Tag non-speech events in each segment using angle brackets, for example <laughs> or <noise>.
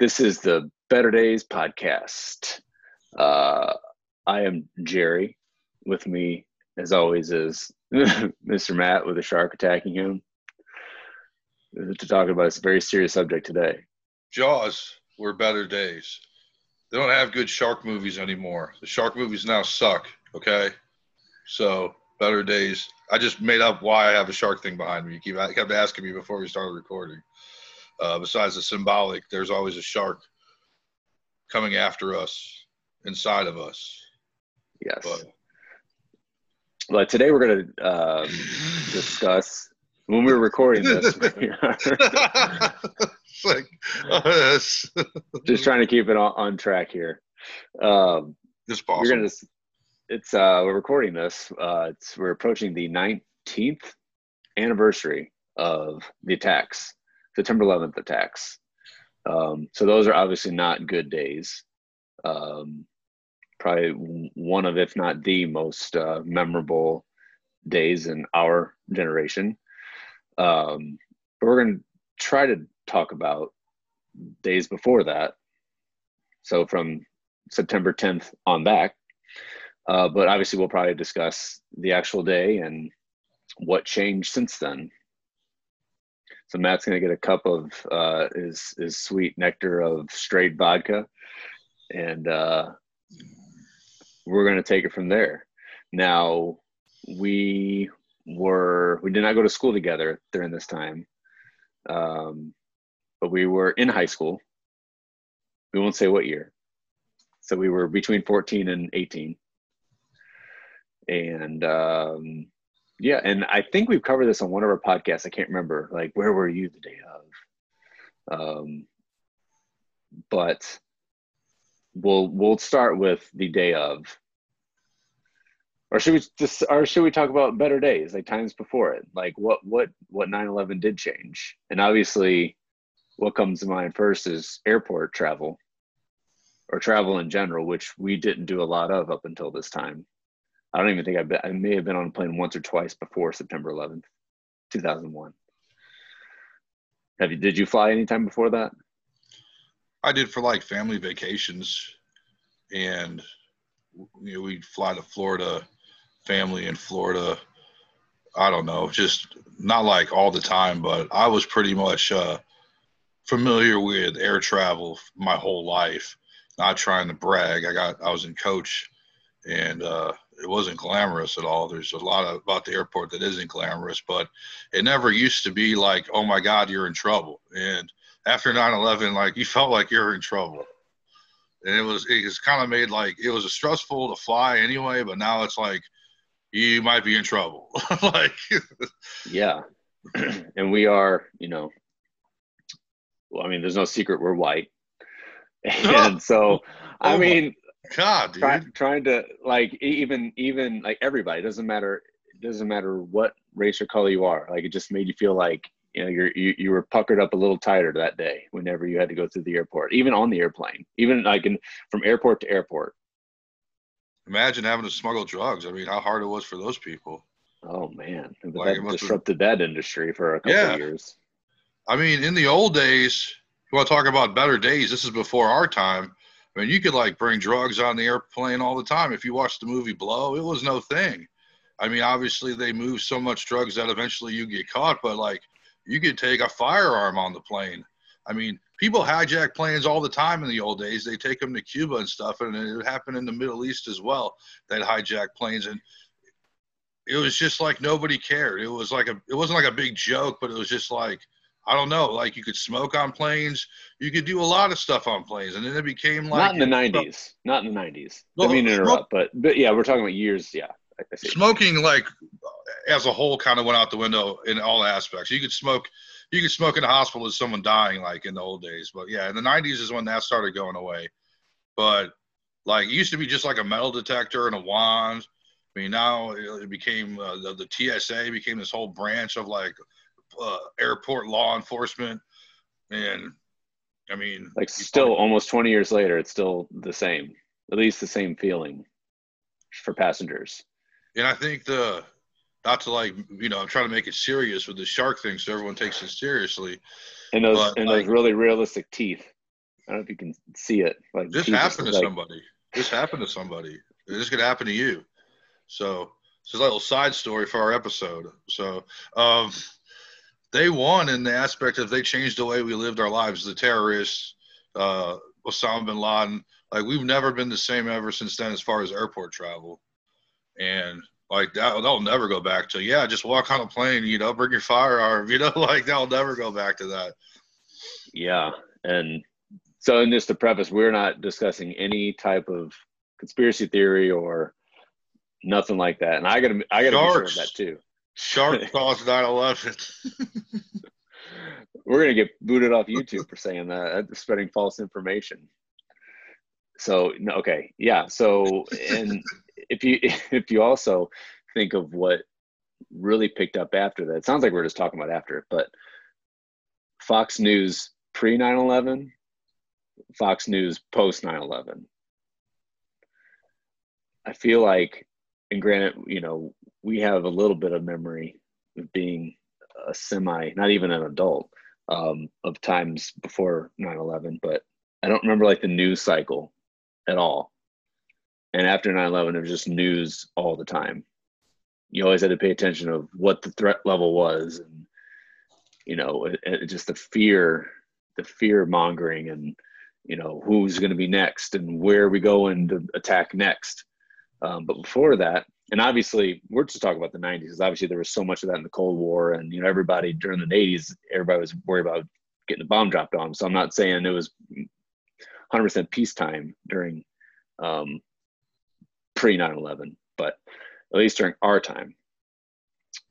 This is the Better Days podcast. Uh, I am Jerry. With me, as always, is <laughs> Mr. Matt with a shark attacking him to talk about this very serious subject today. Jaws were better days. They don't have good shark movies anymore. The shark movies now suck. Okay, so better days. I just made up why I have a shark thing behind me. You keep kept asking me before we started recording. Uh, besides the symbolic, there's always a shark coming after us, inside of us. Yes. But, but today we're going to um, discuss when we were recording this. <laughs> like, oh, <laughs> just trying to keep it on, on track here. Um, it's possible. We're gonna. It's uh, we're recording this. Uh, it's we're approaching the 19th anniversary of the attacks September 11th attacks. Um, so those are obviously not good days. Um, probably one of, if not the most uh, memorable days in our generation. Um, but we're going to try to talk about days before that. So from September 10th on back. Uh, but obviously, we'll probably discuss the actual day and what changed since then. So Matt's gonna get a cup of uh, his his sweet nectar of straight vodka, and uh, we're gonna take it from there. Now we were we did not go to school together during this time, um, but we were in high school. We won't say what year. So we were between 14 and 18. And um, yeah, and I think we've covered this on one of our podcasts. I can't remember. Like, where were you the day of? Um, but we'll we'll start with the day of. Or should we just or should we talk about better days, like times before it? Like what what what 9/11 did change? And obviously what comes to mind first is airport travel or travel in general, which we didn't do a lot of up until this time. I don't even think I've been, I may have been on a plane once or twice before September 11th, 2001. Have you, did you fly anytime before that? I did for like family vacations and you know, we'd fly to Florida, family in Florida. I don't know, just not like all the time, but I was pretty much uh, familiar with air travel my whole life. Not trying to brag. I got I was in coach, and uh, it wasn't glamorous at all. There's a lot of, about the airport that isn't glamorous, but it never used to be like, oh my God, you're in trouble. And after 9/11, like you <laughs> felt like you're in trouble, and it was it was kind of made like it was stressful to fly anyway, but now it's like you might be in trouble. <laughs> like yeah, <clears throat> and we are, you know, well, I mean, there's no secret we're white, <laughs> and so I oh mean God, dude. Try, trying to like even even like everybody doesn't matter it doesn't matter what race or color you are. Like it just made you feel like you know you're you, you were puckered up a little tighter that day whenever you had to go through the airport, even on the airplane, even like in from airport to airport. Imagine having to smuggle drugs. I mean, how hard it was for those people. Oh man, like, that disrupted that industry for a couple yeah. of years. I mean, in the old days, you want to talk about better days? This is before our time. I mean, you could like bring drugs on the airplane all the time. If you watch the movie Blow, it was no thing. I mean, obviously they move so much drugs that eventually you get caught, but like you could take a firearm on the plane. I mean, people hijack planes all the time in the old days. They take them to Cuba and stuff, and it happened in the Middle East as well. That hijack planes, and it was just like nobody cared. It was like a, it wasn't like a big joke, but it was just like I don't know, like you could smoke on planes, you could do a lot of stuff on planes, and then it became like not in the nineties, not in the nineties. I mean, interrupt, but but yeah, we're talking about years. Yeah, smoking like as a whole kind of went out the window in all aspects. You could smoke, you could smoke in a hospital as someone dying, like in the old days. But yeah, in the nineties is when that started going away. But like it used to be just like a metal detector and a wand. I mean, now it became uh, the, the TSA became this whole branch of like uh, airport law enforcement, and I mean, like still almost 20 years later, it's still the same, at least the same feeling for passengers. And I think the not to like you know I'm trying to make it serious with the shark thing so everyone takes it seriously. And those but, and like, those really realistic teeth. I don't know if you can see it. Like this happened to like, somebody. This happened to somebody. This could happen to you. So it's a little side story for our episode. So um, they won in the aspect of they changed the way we lived our lives. The terrorists, uh, Osama bin Laden, like we've never been the same ever since then as far as airport travel. And like that, that'll never go back to yeah, just walk on a plane, you know, bring your firearm, <laughs> you know, like that'll never go back to that. Yeah, and so in just to preface, we're not discussing any type of conspiracy theory or nothing like that. And I gotta, I gotta Sharks. be sure of that too. Shark caused 9/11. we're gonna get booted off YouTube for saying that, uh, spreading false information. So okay, yeah. So and if you <laughs> if you also think of what really picked up after that, it sounds like we're just talking about after it, but Fox News pre 9 11, Fox News post 9 11. I feel like, and granted, you know, we have a little bit of memory of being a semi, not even an adult, um, of times before 9 11, but I don't remember like the news cycle at all. And after 9 11, it was just news all the time. You always had to pay attention of what the threat level was and, you know, it, it just the fear, the fear mongering and, you know, who's going to be next and where are we going to attack next. Um, but before that, and obviously we're just talking about the 90s because obviously there was so much of that in the cold war and you know everybody during the 80s everybody was worried about getting a bomb dropped on them so i'm not saying it was 100% peacetime during um, pre 9/11, but at least during our time.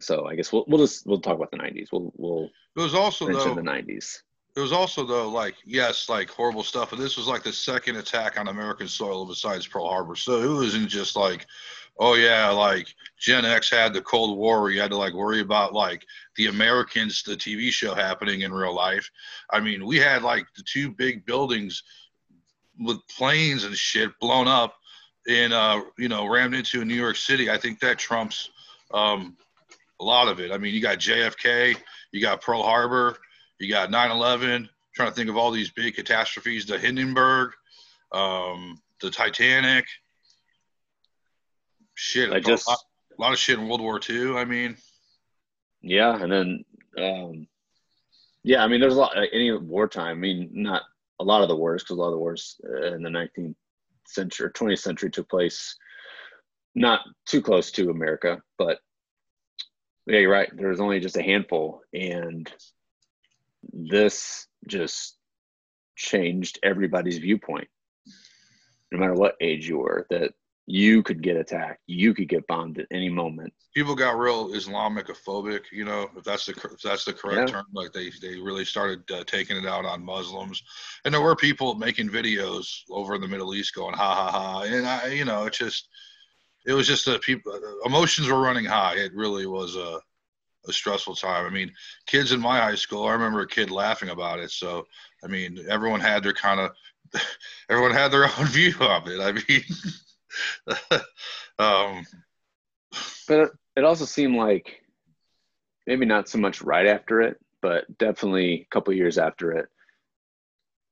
So I guess we'll we'll just we'll talk about the 90s. We'll we'll it was also though, the 90s. It was also though like yes, like horrible stuff, but this was like the second attack on American soil besides Pearl Harbor. So it wasn't just like, oh yeah, like Gen X had the Cold War where you had to like worry about like the Americans, the TV show happening in real life. I mean, we had like the two big buildings with planes and shit blown up in uh, you know rammed into New York City, I think that trumps um, a lot of it. I mean, you got JFK, you got Pearl Harbor, you got 9/11. Trying to think of all these big catastrophes: the Hindenburg, um, the Titanic. Shit, I just a lot, a lot, of shit in World War II. I mean, yeah, and then um, yeah, I mean, there's a lot. Any wartime. I mean, not a lot of the wars, because a lot of the wars uh, in the 19th century or 20th century took place not too close to America, but yeah, you're right. There was only just a handful, and this just changed everybody's viewpoint, no matter what age you were. That you could get attacked, you could get bombed at any moment. People got real islamicophobic you know, if that's the if that's the correct yeah. term. Like they they really started uh, taking it out on Muslims, and there were people making videos over in the Middle East going ha ha ha, and I you know it just it was just a people emotions were running high. It really was a a stressful time. I mean, kids in my high school, I remember a kid laughing about it. So I mean, everyone had their kind of <laughs> everyone had their <laughs> own view of it. I mean. <laughs> um, but it also seemed like maybe not so much right after it, but definitely a couple years after it,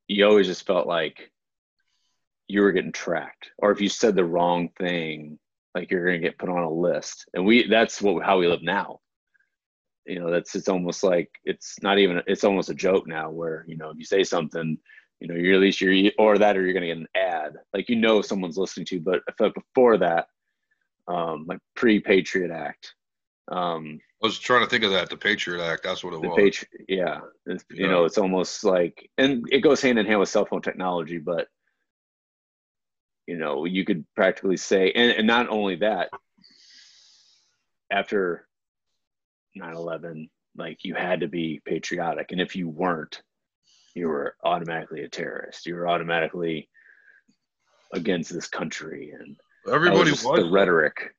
you always just felt like you were getting tracked, or if you said the wrong thing, like you're going to get put on a list. And we that's what how we live now. You know, that's it's almost like it's not even it's almost a joke now, where you know if you say something you know, you're at least you're or that or you're gonna get an ad. Like you know someone's listening to, you but before that, um, like pre-Patriot Act. Um, I was trying to think of that. The Patriot Act. That's what it the was. Patri- yeah. yeah. You know, it's almost like, and it goes hand in hand with cell phone technology, but you know, you could practically say, and, and not only that, after 9-11, like you had to be patriotic. And if you weren't, you were automatically a terrorist. You were automatically against this country, and everybody was, was the rhetoric.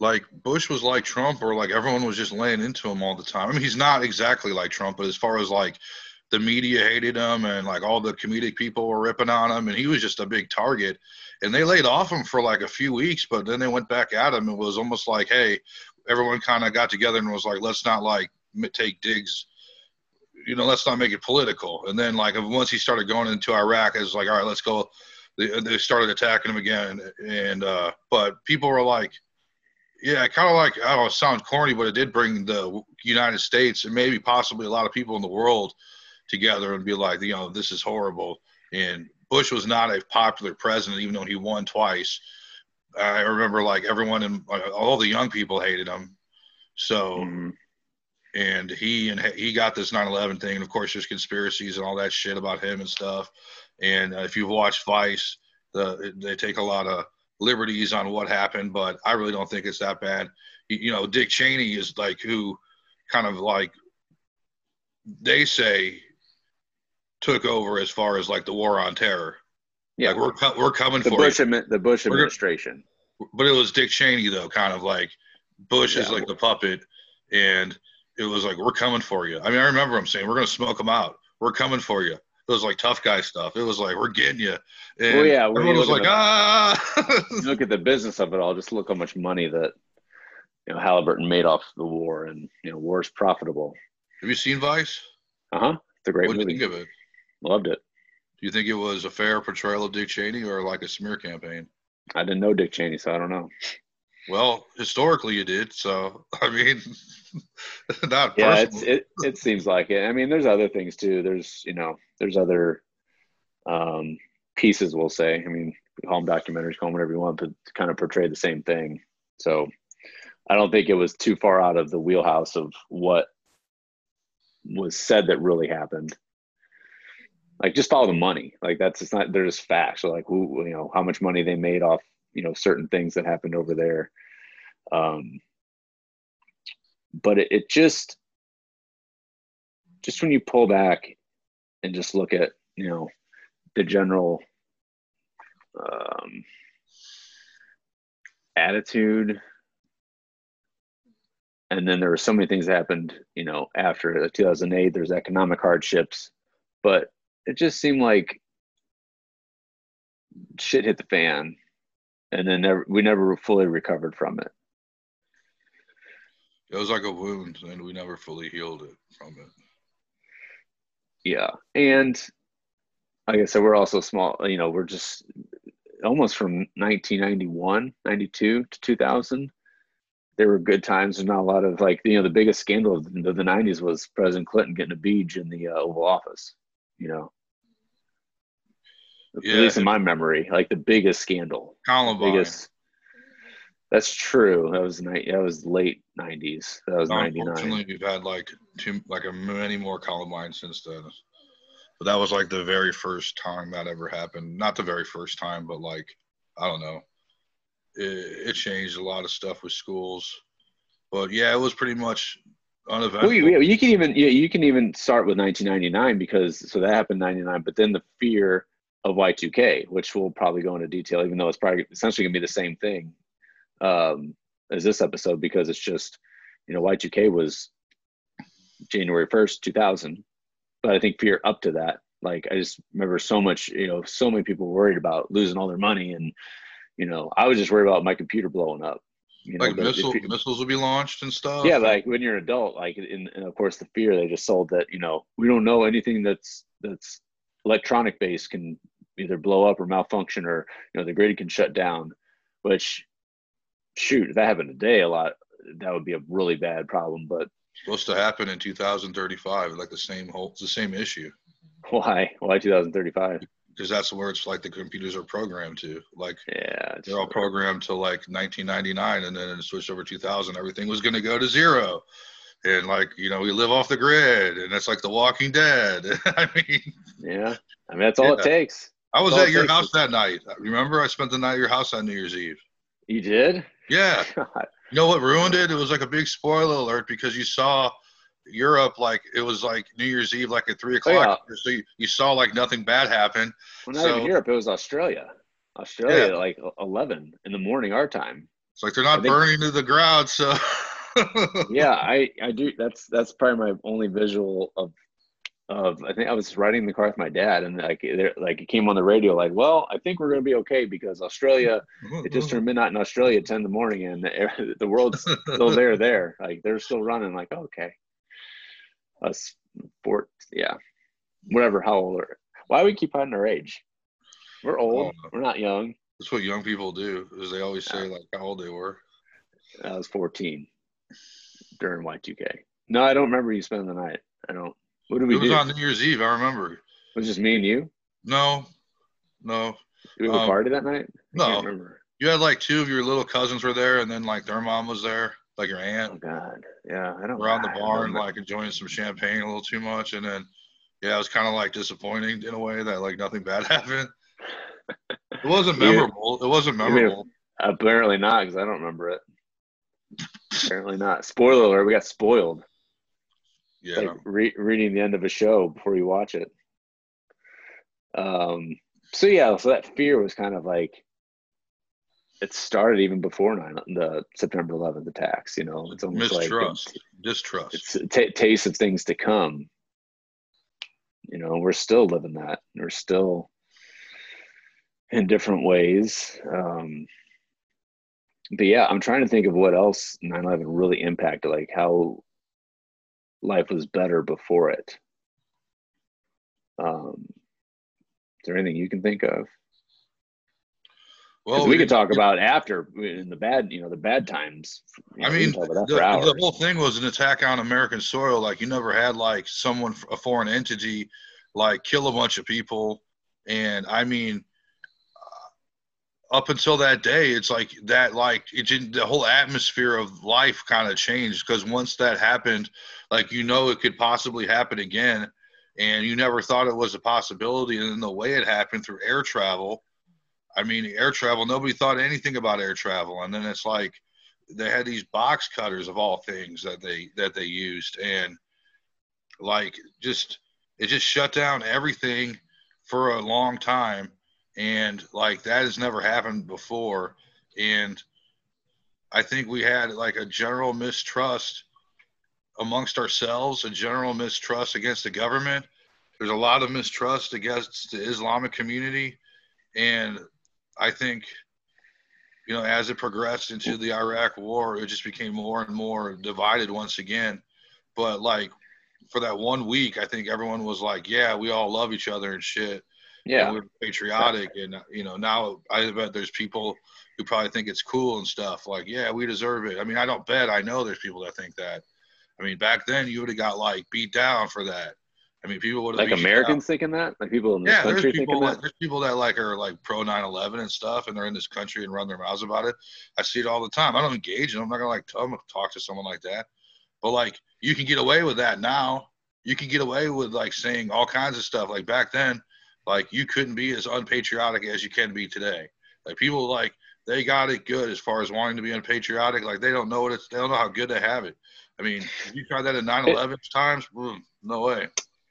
Like Bush was like Trump, or like everyone was just laying into him all the time. I mean, he's not exactly like Trump, but as far as like the media hated him and like all the comedic people were ripping on him and he was just a big target and they laid off him for like a few weeks but then they went back at him and was almost like hey everyone kind of got together and was like let's not like take digs you know, let's not make it political. And then like once he started going into Iraq, it was like, all right, let's go. They, they started attacking him again, and uh, but people were like, yeah, kind of like I don't know, it sounds corny, but it did bring the United States and maybe possibly a lot of people in the world together and be like, you know, this is horrible. And Bush was not a popular president, even though he won twice. I remember like everyone and all the young people hated him. So, mm-hmm. and he and he got this 9/11 thing, and of course there's conspiracies and all that shit about him and stuff. And uh, if you've watched Vice, the, they take a lot of liberties on what happened, but I really don't think it's that bad. You, you know, Dick Cheney is like who kind of like they say took over as far as like the war on terror. Yeah, like we're we're coming the for Bush admi- the Bush administration. but it was Dick Cheney though, kind of like Bush yeah. is like the puppet, and it was like we're coming for you. I mean, I remember him saying we're going to smoke them out. We're coming for you. It was like tough guy stuff. It was like we're getting you. And well, yeah, everyone was like, the, ah. <laughs> look at the business of it all. Just look how much money that you know Halliburton made off the war, and you know, war is profitable. Have you seen Vice? Uh huh. It's a great what movie. What do you think of it? Loved it. You think it was a fair portrayal of Dick Cheney or like a smear campaign? I didn't know Dick Cheney, so I don't know. Well, historically, you did. So <laughs> I mean, <laughs> not yeah. It's, it it seems like it. I mean, there's other things too. There's you know, there's other um, pieces. We'll say. I mean, call them documentaries, call them whatever you want, but to kind of portray the same thing. So I don't think it was too far out of the wheelhouse of what was said that really happened like just follow the money. Like that's it's not they're just facts. So like who you know how much money they made off you know certain things that happened over there. Um but it, it just just when you pull back and just look at you know the general um attitude and then there were so many things that happened you know after 2008 there's economic hardships but it just seemed like shit hit the fan and then never, we never fully recovered from it it was like a wound and we never fully healed it from it yeah and like i said we're also small you know we're just almost from 1991 92 to 2000 there were good times there's not a lot of like you know the biggest scandal of the, the 90s was president clinton getting a beach in the uh, oval office you know. Yeah, At least in my memory, like the biggest scandal. Columbine. Biggest, that's true. That was night. That was late '90s. That was '99. Unfortunately, we've had like two, like a many more Columbine since then. But that was like the very first time that ever happened. Not the very first time, but like I don't know. It, it changed a lot of stuff with schools. But yeah, it was pretty much uneventful. Well, you, you can even yeah, you can even start with 1999 because so that happened 99, but then the fear of Y2K, which we'll probably go into detail, even though it's probably essentially gonna be the same thing um, as this episode because it's just you know Y2K was January 1st, 2000, but I think fear up to that. Like I just remember so much, you know, so many people worried about losing all their money, and you know, I was just worried about my computer blowing up you know, like missile, you, missiles will be launched and stuff. Yeah, like when you're an adult, like and, and of course the fear they just sold that you know we don't know anything that's that's electronic based can either blow up or malfunction or you know the grid can shut down. Which, shoot, if that happened today, a lot that would be a really bad problem. But supposed to happen in 2035, like the same whole, it's the same issue. Why? Why 2035? because that's where it's like the computers are programmed to. Like, yeah, they're all programmed to like 1999, and then it switched over 2000. Everything was going to go to zero, and like you know, we live off the grid, and it's like The Walking Dead. <laughs> I mean, yeah, I mean that's all yeah. it takes. I was at your house that night. Remember, I spent the night at your house on New Year's Eve. You did? Yeah. <laughs> God. You know what ruined it? It was like a big spoiler alert because you saw Europe, like it was like New Year's Eve, like at three o'clock. Oh, yeah. So you, you, saw like nothing bad happen. Well, not so, even Europe. It was Australia. Australia, yeah. like eleven in the morning our time. It's like they're not think, burning to the ground. So <laughs> yeah, I I do. That's that's probably my only visual of of I think I was riding the car with my dad and like like it came on the radio like well I think we're gonna be okay because Australia it just turned midnight in Australia ten in the morning and the, <laughs> the world's still <laughs> there there like they're still running like okay us four, yeah, whatever. How old are? Why do we keep hiding our age? We're old. We're not young. That's what young people do. Is they always say like how old they were. I was 14 during Y2K. No, I don't remember you spending the night. I don't. What did we It was do? on New Year's Eve. I remember. it was just me and you. No, no, Did we have a Um, party that night? I no. remember. You had like two of your little cousins were there, and then like their mom was there, like your aunt. Oh God, yeah, I don't. around the don't barn, like enjoying some champagne a little too much, and then yeah, it was kind of like disappointing in a way that like nothing bad <laughs> happened. It wasn't memorable. It wasn't memorable. Apparently not, because I don't remember it. Apparently not. Spoiler alert: we got spoiled. Yeah, like re- reading the end of a show before you watch it. Um. So yeah, so that fear was kind of like it started even before nine the September 11th attacks. You know, it's almost mistrust, like distrust. it's a t- taste of things to come. You know, we're still living that. We're still in different ways. Um, but yeah, I'm trying to think of what else 9/11 really impacted, like how life was better before it. Um, is there anything you can think of? well, we could talk about after in the bad, you know, the bad times. You I know, we mean, can talk about that the, the whole thing was an attack on American soil. Like you never had like someone, a foreign entity, like kill a bunch of people. And I mean, up until that day, it's like that, like it didn't, the whole atmosphere of life kind of changed because once that happened, like you know, it could possibly happen again. And you never thought it was a possibility. And then the way it happened through air travel, I mean, air travel, nobody thought anything about air travel. And then it's like, they had these box cutters of all things that they that they used and like just it just shut down everything for a long time and like that has never happened before and i think we had like a general mistrust amongst ourselves a general mistrust against the government there's a lot of mistrust against the islamic community and i think you know, as it progressed into the Iraq war, it just became more and more divided once again. But like for that one week, I think everyone was like, yeah, we all love each other and shit. Yeah, we're patriotic. And, you know, now I bet there's people who probably think it's cool and stuff. Like, yeah, we deserve it. I mean, I don't bet. I know there's people that think that. I mean, back then you would have got like beat down for that. I mean, people would have like Americans thinking that, like people in this yeah, there's country people thinking that, that. there's people that like are like pro 9/11 and stuff, and they're in this country and run their mouths about it. I see it all the time. I don't engage, and I'm not gonna like tell them to talk to someone like that. But like, you can get away with that now. You can get away with like saying all kinds of stuff. Like back then, like you couldn't be as unpatriotic as you can be today. Like people like they got it good as far as wanting to be unpatriotic. Like they don't know what it's. They don't know how good they have it. I mean, you tried that at 9/11 times, mm, no way.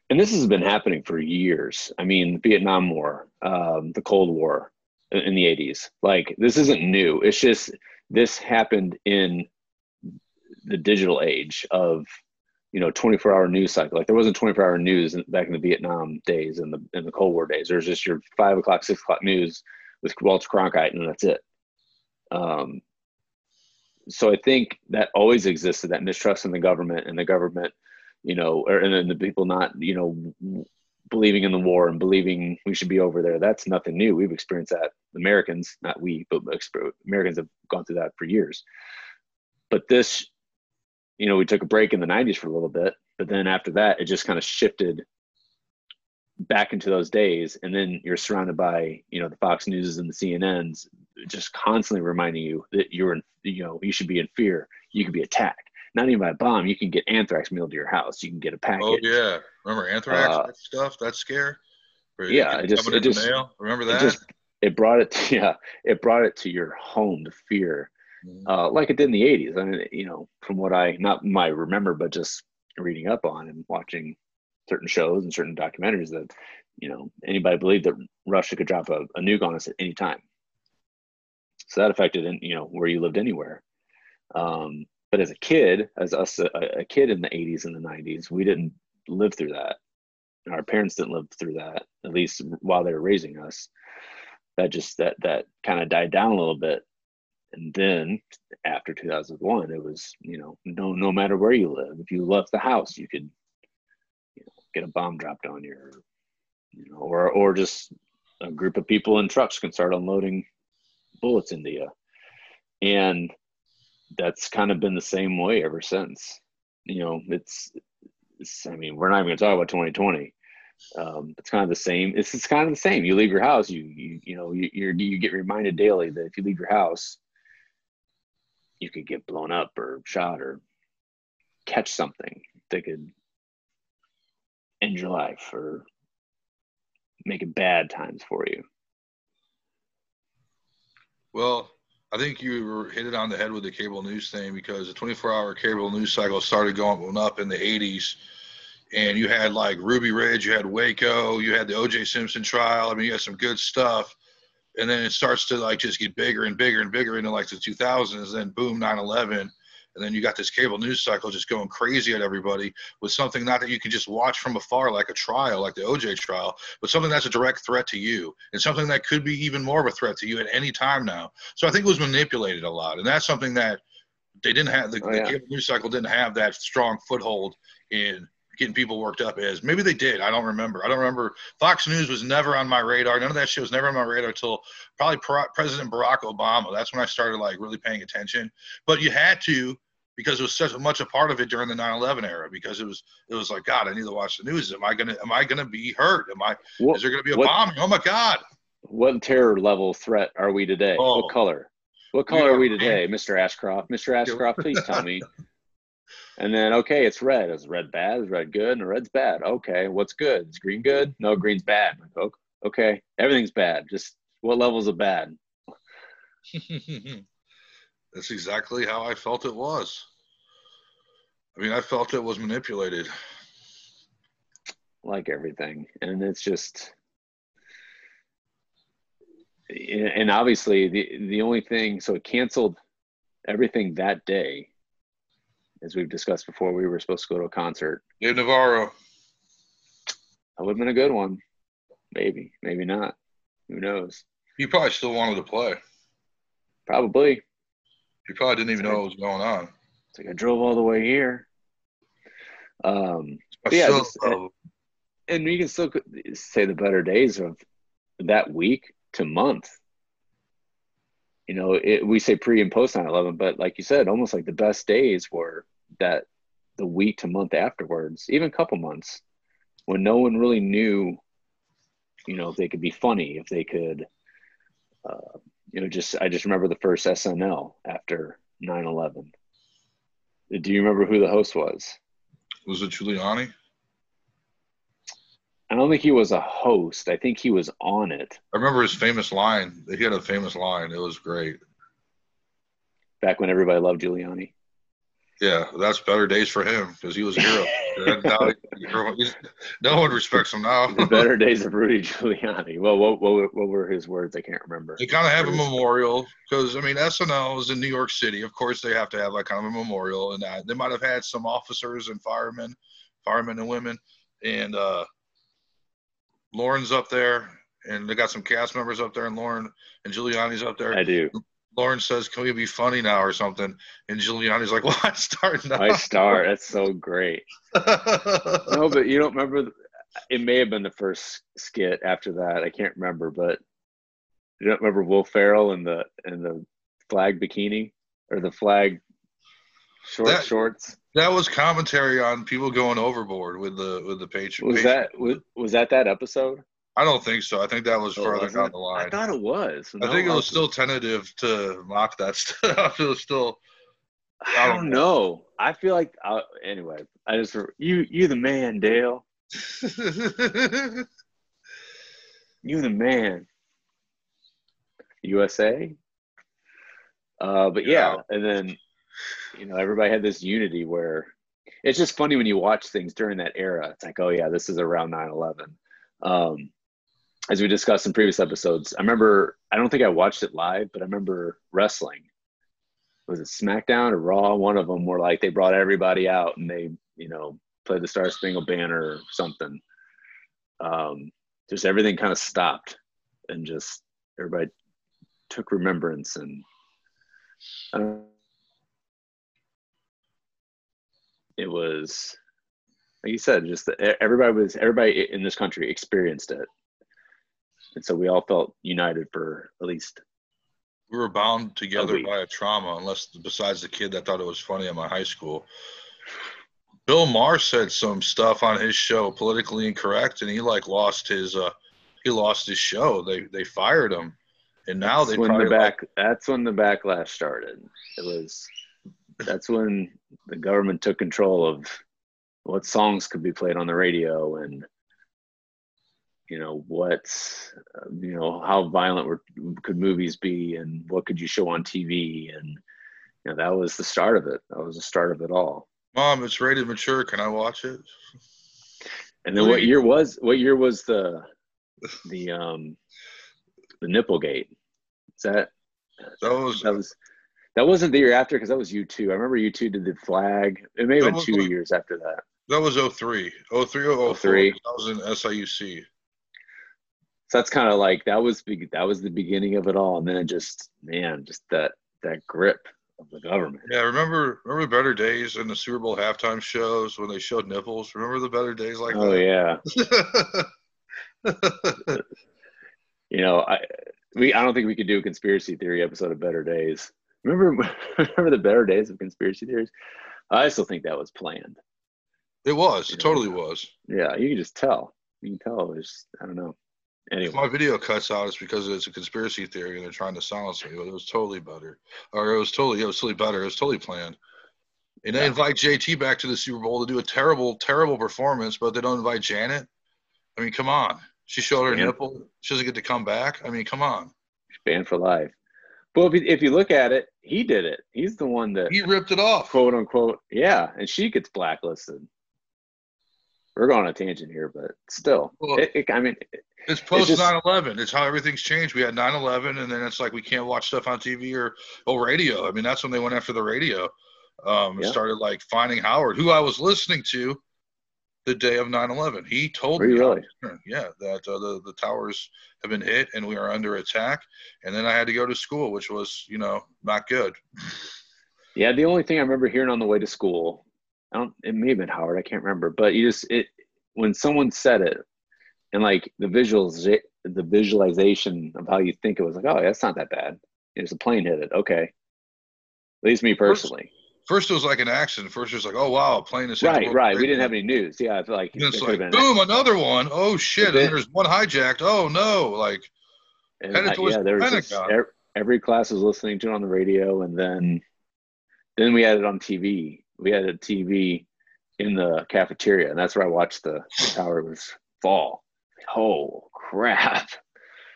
and this has been happening for years. I mean, Vietnam War, um, the Cold War in in the 80s. Like, this isn't new. It's just this happened in the digital age of, you know, 24 hour news cycle. Like, there wasn't 24 hour news back in the Vietnam days and the, in the Cold War days. There's just your five o'clock, six o'clock news with Walter Cronkite, and that's it. Um, so I think that always existed that mistrust in the government and the government you know, or, and then the people not, you know, believing in the war and believing we should be over there. That's nothing new. We've experienced that. Americans, not we, but Americans have gone through that for years. But this, you know, we took a break in the 90s for a little bit, but then after that, it just kind of shifted back into those days. And then you're surrounded by, you know, the Fox News and the CNNs just constantly reminding you that you're in, you know, you should be in fear. You could be attacked not even by a bomb, you can get anthrax mailed to your house. You can get a package. Oh yeah, remember anthrax Uh, that stuff? That's scare. Yeah, it just- it just- mail? remember It just it brought it to <laughs> yeah, it brought it to your home, the fear. Uh, like it did in the '80s. I mean, you know, from what I not my remember, but just reading up on and watching certain shows and certain documentaries that you know anybody believed that Russia could drop a, a nuke on us at any time. So that affected, in, you know, where you lived anywhere. Um, but as a kid, as us a, a kid in the 80s and the 90s, we didn't live through that. Our parents didn't live through that, at least while they were raising us. That just that that kind of died down a little bit. And then after 2001, it was, you know, no no matter where you live, if you left the house, you could get a bomb dropped on you, or, you know, or or just a group of people in trucks can start unloading bullets into you, and that's kind of been the same way ever since. You know, it's, it's I mean, we're not even going to talk about 2020. Um, it's kind of the same. It's, it's kind of the same. You leave your house, you you you know, you you you get reminded daily that if you leave your house, you could get blown up or shot or catch something that could end your life or make it bad times for you. Well, I think you hit it on the head with the cable news thing because the 24 hour cable news cycle started going up in the 80s. And you had like Ruby Ridge, you had Waco, you had the OJ Simpson trial. I mean, you had some good stuff. And then it starts to like just get bigger and bigger and bigger into like the 2000s. Then boom, 9 11 and then you got this cable news cycle just going crazy at everybody with something not that you can just watch from afar like a trial like the oj trial but something that's a direct threat to you and something that could be even more of a threat to you at any time now so i think it was manipulated a lot and that's something that they didn't have the, oh, yeah. the cable news cycle didn't have that strong foothold in getting people worked up is. maybe they did i don't remember i don't remember fox news was never on my radar none of that shit was never on my radar until probably president barack obama that's when i started like really paying attention but you had to because it was such much a part of it during the 9/11 era. Because it was it was like God, I need to watch the news. Am I gonna am I gonna be hurt? Am I what, is there gonna be a what, bombing? Oh my God! What terror level threat are we today? Oh, what color? What color we are, are we today, Mr. Ashcroft? Mr. Ashcroft, please tell me. <laughs> And then okay, it's red. Is red bad? Is red good? And red's bad. Okay, what's good? Is green good? No, green's bad. Okay, everything's bad. Just what levels of bad? <laughs> That's exactly how I felt it was. I mean, I felt it was manipulated. Like everything. And it's just and obviously the the only thing so it canceled everything that day as we've discussed before we were supposed to go to a concert. Dave navarro. That would have been a good one. Maybe maybe not. Who knows? You probably still wanted to play. Probably. You probably didn't even know what was going on. It's like I drove all the way here. Um, yeah, just, and, and you can still say the better days of that week to month. You know, it, we say pre and post 9 11, but like you said, almost like the best days were that the week to month afterwards, even a couple months, when no one really knew, you know, if they could be funny, if they could, uh, you know, just I just remember the first SNL after 9/11. Do you remember who the host was? Was it Giuliani? I don't think he was a host. I think he was on it. I remember his famous line. He had a famous line. It was great. Back when everybody loved Giuliani. Yeah, that's better days for him because he was a hero. <laughs> no one respects him now. the better <laughs> days of Rudy Giuliani. Well, what, what, what were his words? I can't remember. They kind of have a memorial because I mean SNL is in New York City. Of course, they have to have like kind of a memorial, and they might have had some officers and firemen, firemen and women, and uh, Lorne's up there, and they got some cast members up there, and Lorne and Giuliani's up there. I do. Lorne says, "Can we be funny now or something?" And Giuliani's like, "Why <laughs> well, start now?" I start. That's so great. <laughs> no, but you don't remember. It may have been the first skit after that. I can't remember, but you don't remember Will Ferrell and the and the flag bikini or the flag short that, shorts. That was commentary on people going overboard with the with the Patriots. Was that was, was that that episode? I don't think so. I think that was oh, further down the line. I thought it was. No, I think it was still tentative to mock that <laughs> stuff. it was still. I don't, know. I feel like uh, anyway. I just you you the man, Dale. <laughs> you the man. USA. Uh, but yeah, yeah, and then you know everybody had this unity where it's just funny when you watch things during that era. It's like, oh yeah, this is around 9-11. Um, as we discussed in previous episodes, I remember I don't think I watched it live, but I remember wrestling. Was it SmackDown or Raw? One of them were like they brought everybody out and they, you know, played the Star Spangled Banner or something. Um, just everything kind of stopped and just everybody took remembrance and uh, it was like you said, just the, everybody was everybody in this country experienced it, and so we all felt united for at least. We were bound together by a trauma, unless besides the kid that thought it was funny in my high school. Bill Maher said some stuff on his show politically incorrect, and he like lost his uh he lost his show. They they fired him, and now that's they when the back. Like, that's when the backlash started. It was that's when the government took control of what songs could be played on the radio and you know what uh, you know how violent were, could movies be and what could you show on tv and you know that was the start of it that was the start of it all mom it's rated mature can i watch it and then Please. what year was what year was the <laughs> the um the nipplegate is that that was that was that wasn't the year after because that was U2. I remember U2 did the flag. It may have been two like, years after that. That was 03. 03 or 03. That was in SIUC. So that's kind of like that was that was the beginning of it all, and then it just man, just that that grip of the government. Yeah, remember remember better days in the Super Bowl halftime shows when they showed nipples. Remember the better days like that? oh, that? yeah. <laughs> you know, I we I don't think we could do a conspiracy theory episode of Better Days. Remember <laughs> remember the Better Days of conspiracy theories? I still think that was planned. It was. It totally was. Yeah, you can just tell. You can tell. it was I don't know. Anyway. If my video cuts out, it's because it's a conspiracy theory and they're trying to silence me. But it was totally better, or it was totally it was totally better. It was totally planned. And they yeah. invite JT back to the Super Bowl to do a terrible, terrible performance, but they don't invite Janet. I mean, come on. She showed her nipple. She doesn't get to come back. I mean, come on. She's banned for life. Well, if you, if you look at it, he did it. He's the one that he ripped it off, quote unquote. Yeah, and she gets blacklisted we're going on a tangent here, but still, well, it, it, I mean, it's post 9/11. It's how everything's changed. We had 9/11, and then it's like we can't watch stuff on TV or or radio. I mean, that's when they went after the radio. Um, yeah. started like finding Howard, who I was listening to the day of 9/11. He told me, really? yeah, that uh, the the towers have been hit and we are under attack. And then I had to go to school, which was, you know, not good. Yeah, the only thing I remember hearing on the way to school I don't. It may have been Howard. I can't remember. But you just it when someone said it, and like the visuals, the visualization of how you think it was like, oh, that's not that bad. It's a plane hit it. Okay. At least me personally. First, first it was like an accident. First it was like, oh wow, a plane is hit. Right, right. We didn't have any news. Yeah, I feel like it's like boom, another one. Oh shit! and there's one hijacked. Oh no! Like headed I, towards yeah, there was just, every class was listening to it on the radio, and then then we had it on TV we had a TV in the cafeteria, and that's where I watched the, towers fall. Oh crap!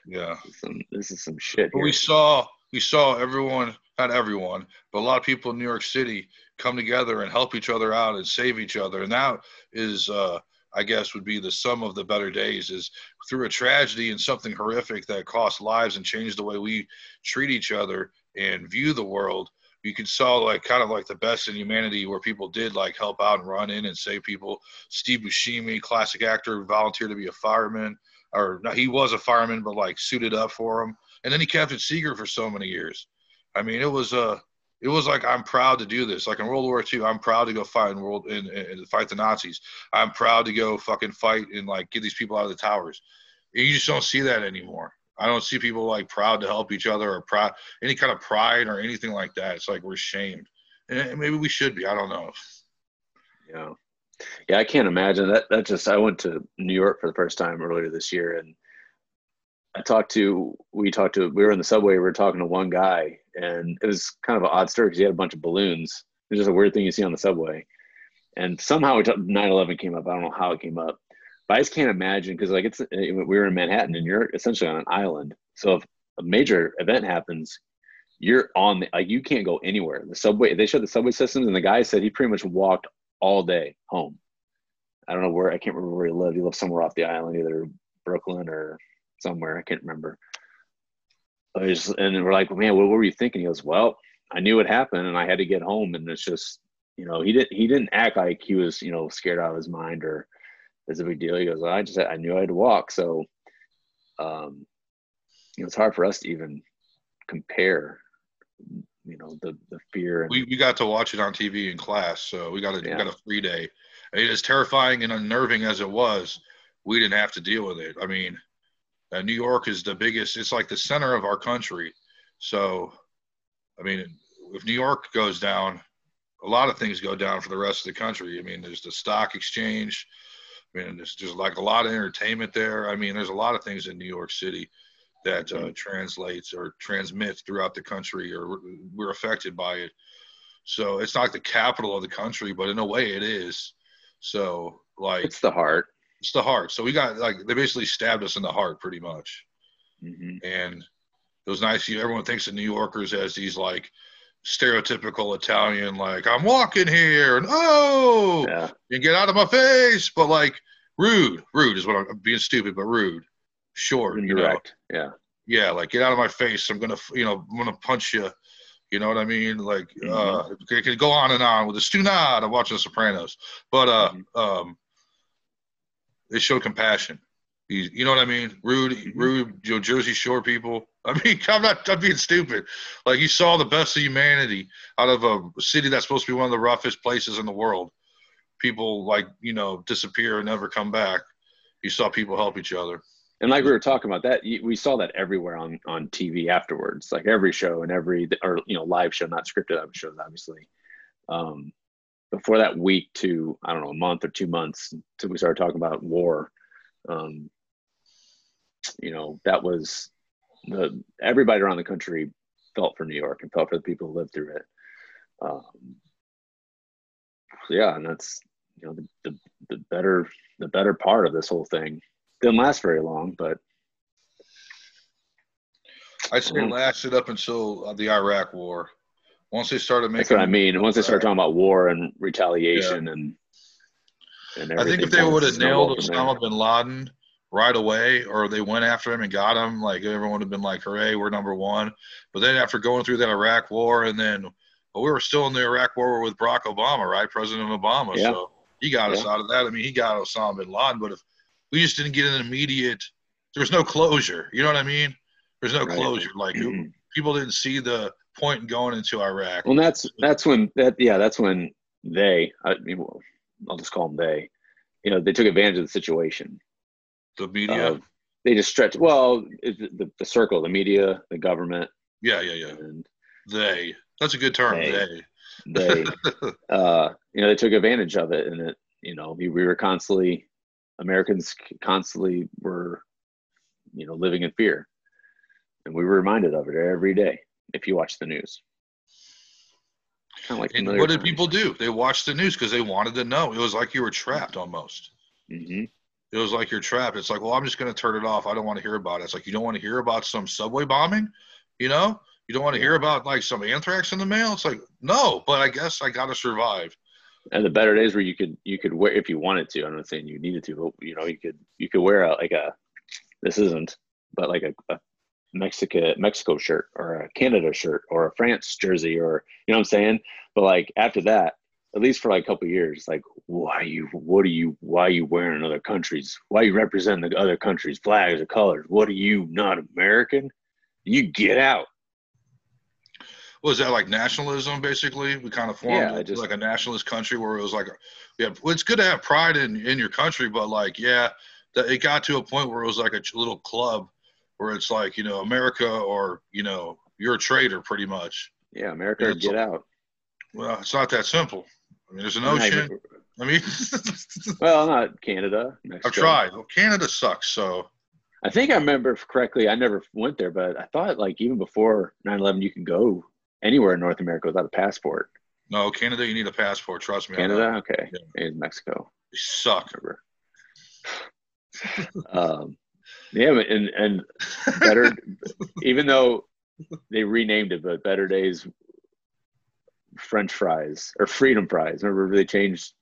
Yeah, this is some, this is some shit. we saw we saw everyone, not everyone, but a lot of people in New York City come together and help each other out and save each other, and that is. Uh, I guess would be the sum of the better days is through a tragedy and something horrific that cost lives and changed the way we treat each other and view the world you can saw like kind of like the best in humanity where people did like help out and run in and save people. Steve Buscemi, classic actor, volunteered to be a fireman, or no, he was a fireman, but like suited up for him. And then he captained Seeger for so many years. I mean, it was uh it was like I'm proud to do this. Like in World War II, I'm proud to go fight in world and, and fight the Nazis. I'm proud to go fucking fight and like get these people out of the towers. You just don't see that anymore. I don't see people like proud to help each other or proud any kind of pride or anything like that. It's like we're shamed, and maybe we should be. I don't know. Yeah, yeah, I can't imagine that. That just I went to New York for the first time earlier this year, and I talked to we talked to we were in the subway. We were talking to one guy, and it was kind of an odd story because he had a bunch of balloons. It's just a weird thing you see on the subway, and somehow 9/11 came up. I don't know how it came up but I just can't imagine because like it's eh, we were in Manhattan and you're essentially on an island. So if a major event happens, you're on the, like you can't go anywhere. The subway they showed the subway systems and the guy said he pretty much walked all day home. I don't know where I can't remember where he lived. He lived somewhere off the island, either Brooklyn or somewhere. I can't remember. And we're like, man, what were you thinking? He goes, well, I knew it happened and I had to get home. And it's just, you know, he didn't he didn't act like he was, you know, scared out of his mind or is a big deal. He goes, well, I just I knew I had to walk, so um, you know, it's hard for us to even compare. You know, the the fear. And, we we got to watch it on TV in class, so we got a yeah. we got a free day. I mean, as terrifying and unnerving as it was, we didn't have to deal with it. I mean, uh, New York is the biggest. It's like the center of our country. So, I mean, if New York goes down, a lot of things go down for the rest of the country. I mean, there's the stock exchange. I mean, there's just like a lot of entertainment there. I mean, there's a lot of things in New York City that uh, translates or transmits throughout the country, or we're affected by it. So it's not the capital of the country, but in a way it is. So like it's the heart. It's the heart. So we got like they basically stabbed us in the heart pretty much. Mm-hmm. And it was nice. Everyone thinks of New Yorkers as these like stereotypical Italian, like I'm walking here and oh, Yeah. you get out of my face. But like rude, rude is what I'm, I'm being stupid, but rude, short, you know. Yeah. Yeah, like get out of my face. I'm gonna, you know, I'm gonna punch you. You know what I mean? Like, uh, it could go on and on with the Stunad. I'm watching The Sopranos, but uh, um, they show compassion. You, you know what I mean? Rude, Mhm. rude, you know, Jersey Shore people. I mean, I'm not, I'm being stupid. Like you saw the best of humanity out of a city that's supposed to be one of the roughest places in the world. People like, you know, disappear and never come back. You saw people help each other. And like we were talking about that, we saw that everywhere on on TV afterwards, like every show and every or you know live show, not scripted shows, obviously. Um, before that week to I don't know a month or two months until we started talking about war, um, you know that was the everybody around the country felt for New York and felt for the people who lived through it. Um, yeah, and that's you know the, the the better the better part of this whole thing didn't last very long, but I'd say it Mhm. lasted up until uh, the Iraq War. Once they started making, that's what I mean. Once they started talking about war and retaliation and and I think if they would have nailed snowballed from there. Osama bin Laden right away, or they went after him and got him, like everyone would have been like, "Hooray, we're number one!" But then after going through that Iraq War, and then well, we were still in the Iraq War with Barack Obama, right? President Obama. Yeah. So he got us out of that. I mean, he got Osama bin Laden, but if we just didn't get an immediate, there was no closure. You know what I mean? There's no Right. closure. Like <clears throat> people didn't see the point in going into Iraq. well, that's that's when that yeah, that's when they I mean, I'll just call them they. You know, they took advantage of the situation. The media. Uh, they just stretched. Well, the, the, the circle, the media, the government, yeah, yeah, yeah. and They. That's a good term. They. They. they <laughs> uh you know they took advantage of it and it you know we, we were constantly americans constantly were you know living in fear and we were reminded of it every day if you watch the news kind of like And what did times. people do? They watched the news because they wanted to know. It was like you were trapped almost. Mhm. It was like you're trapped. It's like, well, I'm just going to turn it off. I don't want to hear about it. It's like you don't want to hear about some subway bombing, you know? You don't want to hear about like some anthrax in the mail. It's like, no, but I guess I got to survive. and the better days where you could you could wear if you wanted to i'm not saying you needed to but you know you could you could wear a like a this isn't but like a, a mexico mexico shirt or a canada shirt or a france jersey or you know what i'm saying but like after that at least for like a couple of years like why you what are you why are you wearing other countries why you representing the other countries flags or colors what are you not american you get out Was that like nationalism? Basically, we kind of formed Yeah, just- like a nationalist country where it was like, yeah, well, it's good to have pride in in your country, but like, yeah, that it got to a point where it was like a little club where it's like, you know, America or you know, you're a traitor, pretty much. yeah america get out Well, it's not that simple. I mean, there's an ocean. I mean, <laughs> well not canada Mexico. I've tried. Well, Canada sucks. So I think I remember correctly. I never went there, but I thought like even before 9/11, you could go anywhere in North America without a passport. no, Canada, you need a passport. Trust me. Canada, okay, Yeah. maybe Mexico. They suck. Um, yeah, and and better, <laughs> even though they renamed it, but Better Days French fries or Freedom Fries. Remember they changed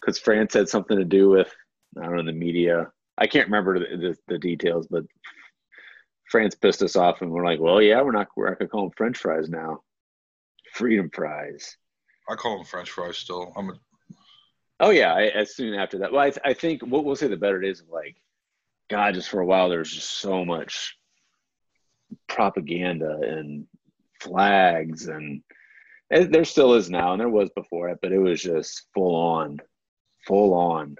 because France had something to do with I don't know the media. I can't remember the, the, the details, but France pissed us off, and we're like, well, yeah, we're not we're not gonna call them French fries now. Freedom fries. I call them French fries still. I'm a, Oh yeah, I, as soon after that. Well, I, th- I think what we'll say the better days of like, God, just for a while there was just so much propaganda and flags, and, and there still is now, and there was before it, but it was just full on. full on.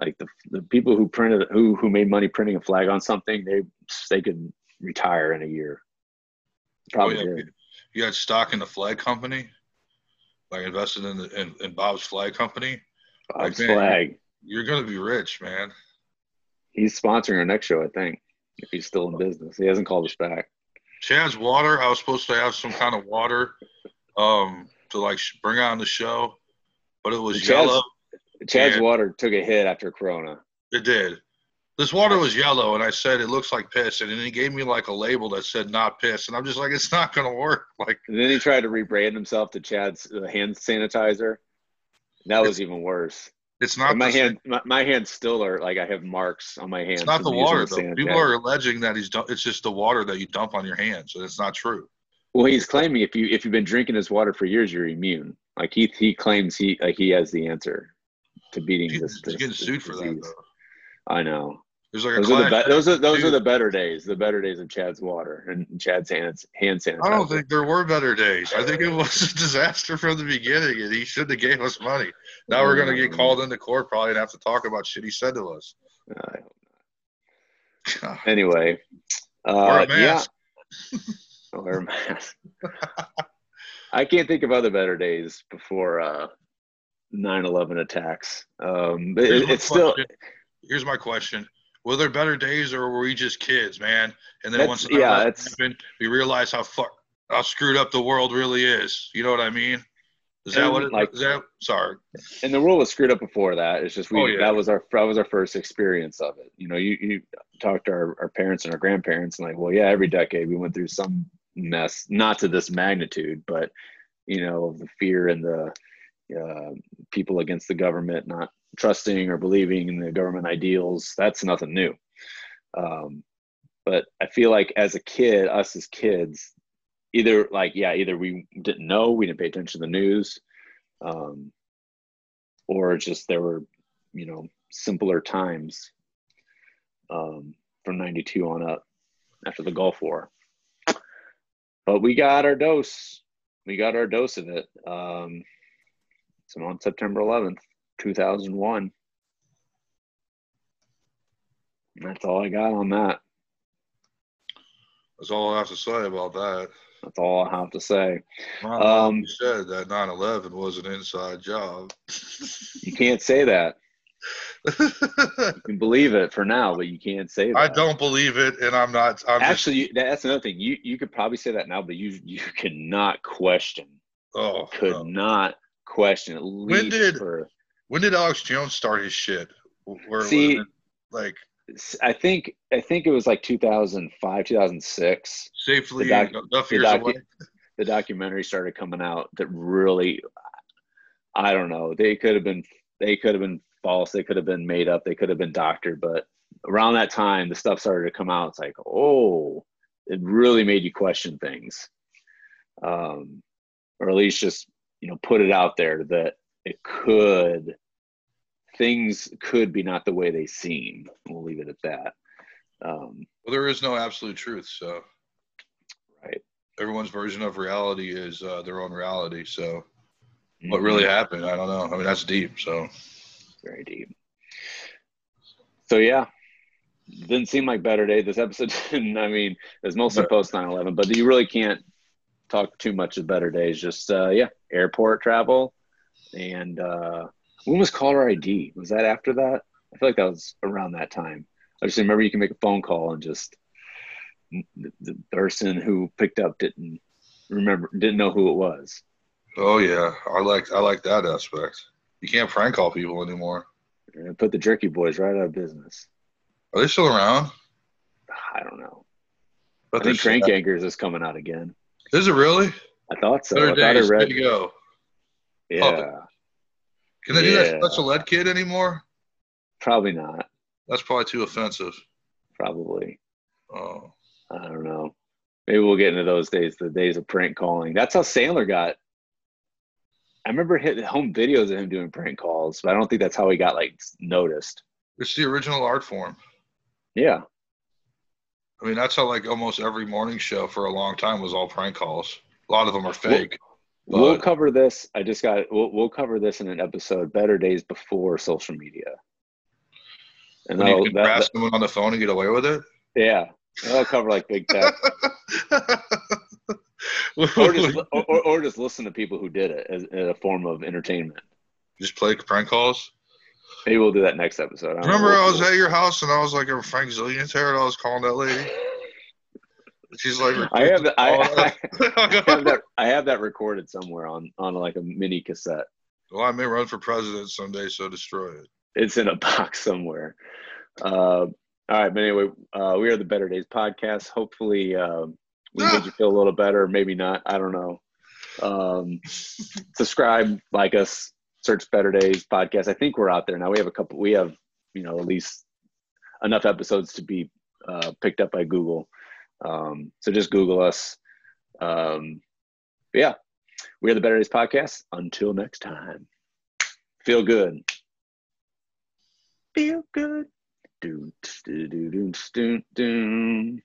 Like the the people who printed who who made money printing a flag on something, they they could retire in a year. Probably. Oh, yeah. You had stock in the flag company, like invested in the in, in Bob's flag company. Bob's Like, man, flag. You're gonna be rich, man. He's sponsoring our next show, I think. If he's still in business, he hasn't called us back. Chad's water. I was supposed to have some kind of water, um, to like bring on the show, but it was Chad's- yellow. Chad's water took a hit after Corona. It did. This water was yellow, and I said it looks like piss, and then he gave me like a label that said not piss, and I'm just like, it's not gonna work. <laughs> Like, And then he tried to rebrand himself to Chad's uh, hand sanitizer. That was even worse. it's not And my hand, my, my hands still are like I have marks on my hands. It's not the water though. People are alleging that he's. Dump- it's just the water that you dump on your hands, and it's not true. Well, he's claiming if you if you've been drinking his water for years, you're immune. Like he he claims he like he has the answer to beating He's, this. he's getting this sued for that though. I know. There's like a Those are the be- those are those are the better days. The better days of Chad's water and Chad's hands hand sanitizer. I don't think there were better days. I think it was a disaster from the beginning, and he should have gave us money. Now we're gonna get called into court probably and have to talk about shit he said to us. <laughs> Uh, anyway, uh, a yeah, wear a mask. I can't think of other better days before uh, 9/11 attacks. Um, it, my it's still question. Here's my question: Were there better days, or were we just kids, man? And then once yeah, 9/11 happened, we realized how fuck how screwed up the world really is. You know what I mean? Is that what it like- is? That sorry. and the world was screwed up before that. It's just we Oh, yeah. that was our that was our first experience of it. You know, you you talk to our, our parents and our grandparents and like, well, yeah, every decade we went through some mess, not to this magnitude, but you know, the fear and the uh, people against the government not trusting or believing in the government ideals. That's nothing new. Um, but I feel like as a kid, us as kids, either like yeah, either we didn't know, we didn't pay attention to the news. Um, or just there were you know simpler times um, from 92 on up after the gulf war but we got our dose. We got our dose of it. Um, so on september 11th 2001 that's all i got on that. That's all I have to say about that. that's all i have to say. Ron Um, you said that 9/11 was an inside job. you can't say that you <laughs> can believe it for now but you can't say that I don't believe it, and I'm not. I'm Actually, you- that's another thing. You you could probably say that now, but you you cannot question. oh, Could no. not question at least did- for. when did Alex Jones start his shit? Where See- like I think I think it was like 2005, 2006. safely the doc- enough the years docu- away? The documentary started coming out that really, I don't know. They could have been they could have been false. They could have been made up. They could have been doctored. But around that time, the stuff started to come out. It's like, oh, it really made you question things, um, or at least just you know put it out there that it could things could be not the way they seem. We'll leave it at that. Um, Well, there is no absolute truth, so right. everyone's version of reality is uh, their own reality. So what really happened? I don't know. I mean, that's deep. So very deep. So yeah, didn't seem like better day. This episode <laughs> didn't. I mean, it's mostly post 9/11, but you really can't talk too much of better days. Just uh, yeah, airport travel, and uh, when was caller ID? Was that after that? I feel like that was around that time. I just remember you can make a phone call and just the, the person who picked up didn't remember, didn't know who it was. oh yeah, I like I like that aspect. You can't prank call people anymore. And put the Jerky Boys right out of business. Are they still around? I don't know. But I think Crank still- Yankers is coming out again. Is it really? I thought so. Better I thought I read. Way to go. Yeah, oh. Can they do that special ed kid anymore? probably not. That's probably too offensive. Probably. Oh, I don't know. Maybe we'll get into those days, the days of prank calling. That's how Sandler got. I remember hitting home videos of him doing prank calls, but I don't think that's how he got like noticed. it's the original art form. Yeah, I mean, that's how like almost every morning show for a long time was all prank calls. A lot of them are fake. But, we'll cover this. I just got. We'll we'll cover this in an episode. Better days before social media. And you can grab someone on the phone and get away with it. Yeah, I'll cover like big tech. <laughs> or <laughs> just or, or, just listen to people who did it as, as, a form of entertainment. Just play prank calls. Maybe we'll do that next episode. I Remember, I was at your house and I was like a Frank Zillion's hair, and I was calling that lady. <laughs> She's like, I have that. I, <laughs> I, I, have that. I have that recorded somewhere on on like a mini cassette. Well, I may run for president someday, so destroy it. It's in a box somewhere. Uh, all right, but anyway, uh, we are the Better Days podcast. Hopefully, uh, we made you feel a little better. Maybe not. I don't know. Um, subscribe, like us, search Better Days podcast. I think we're out there now. We have a couple. We have you know at least enough episodes to be uh, picked up by Google. Um, so just Google us. Um, yeah, we are the Better Days podcast. Until next time, feel good. Feel good. Do, do, do, do, do, do.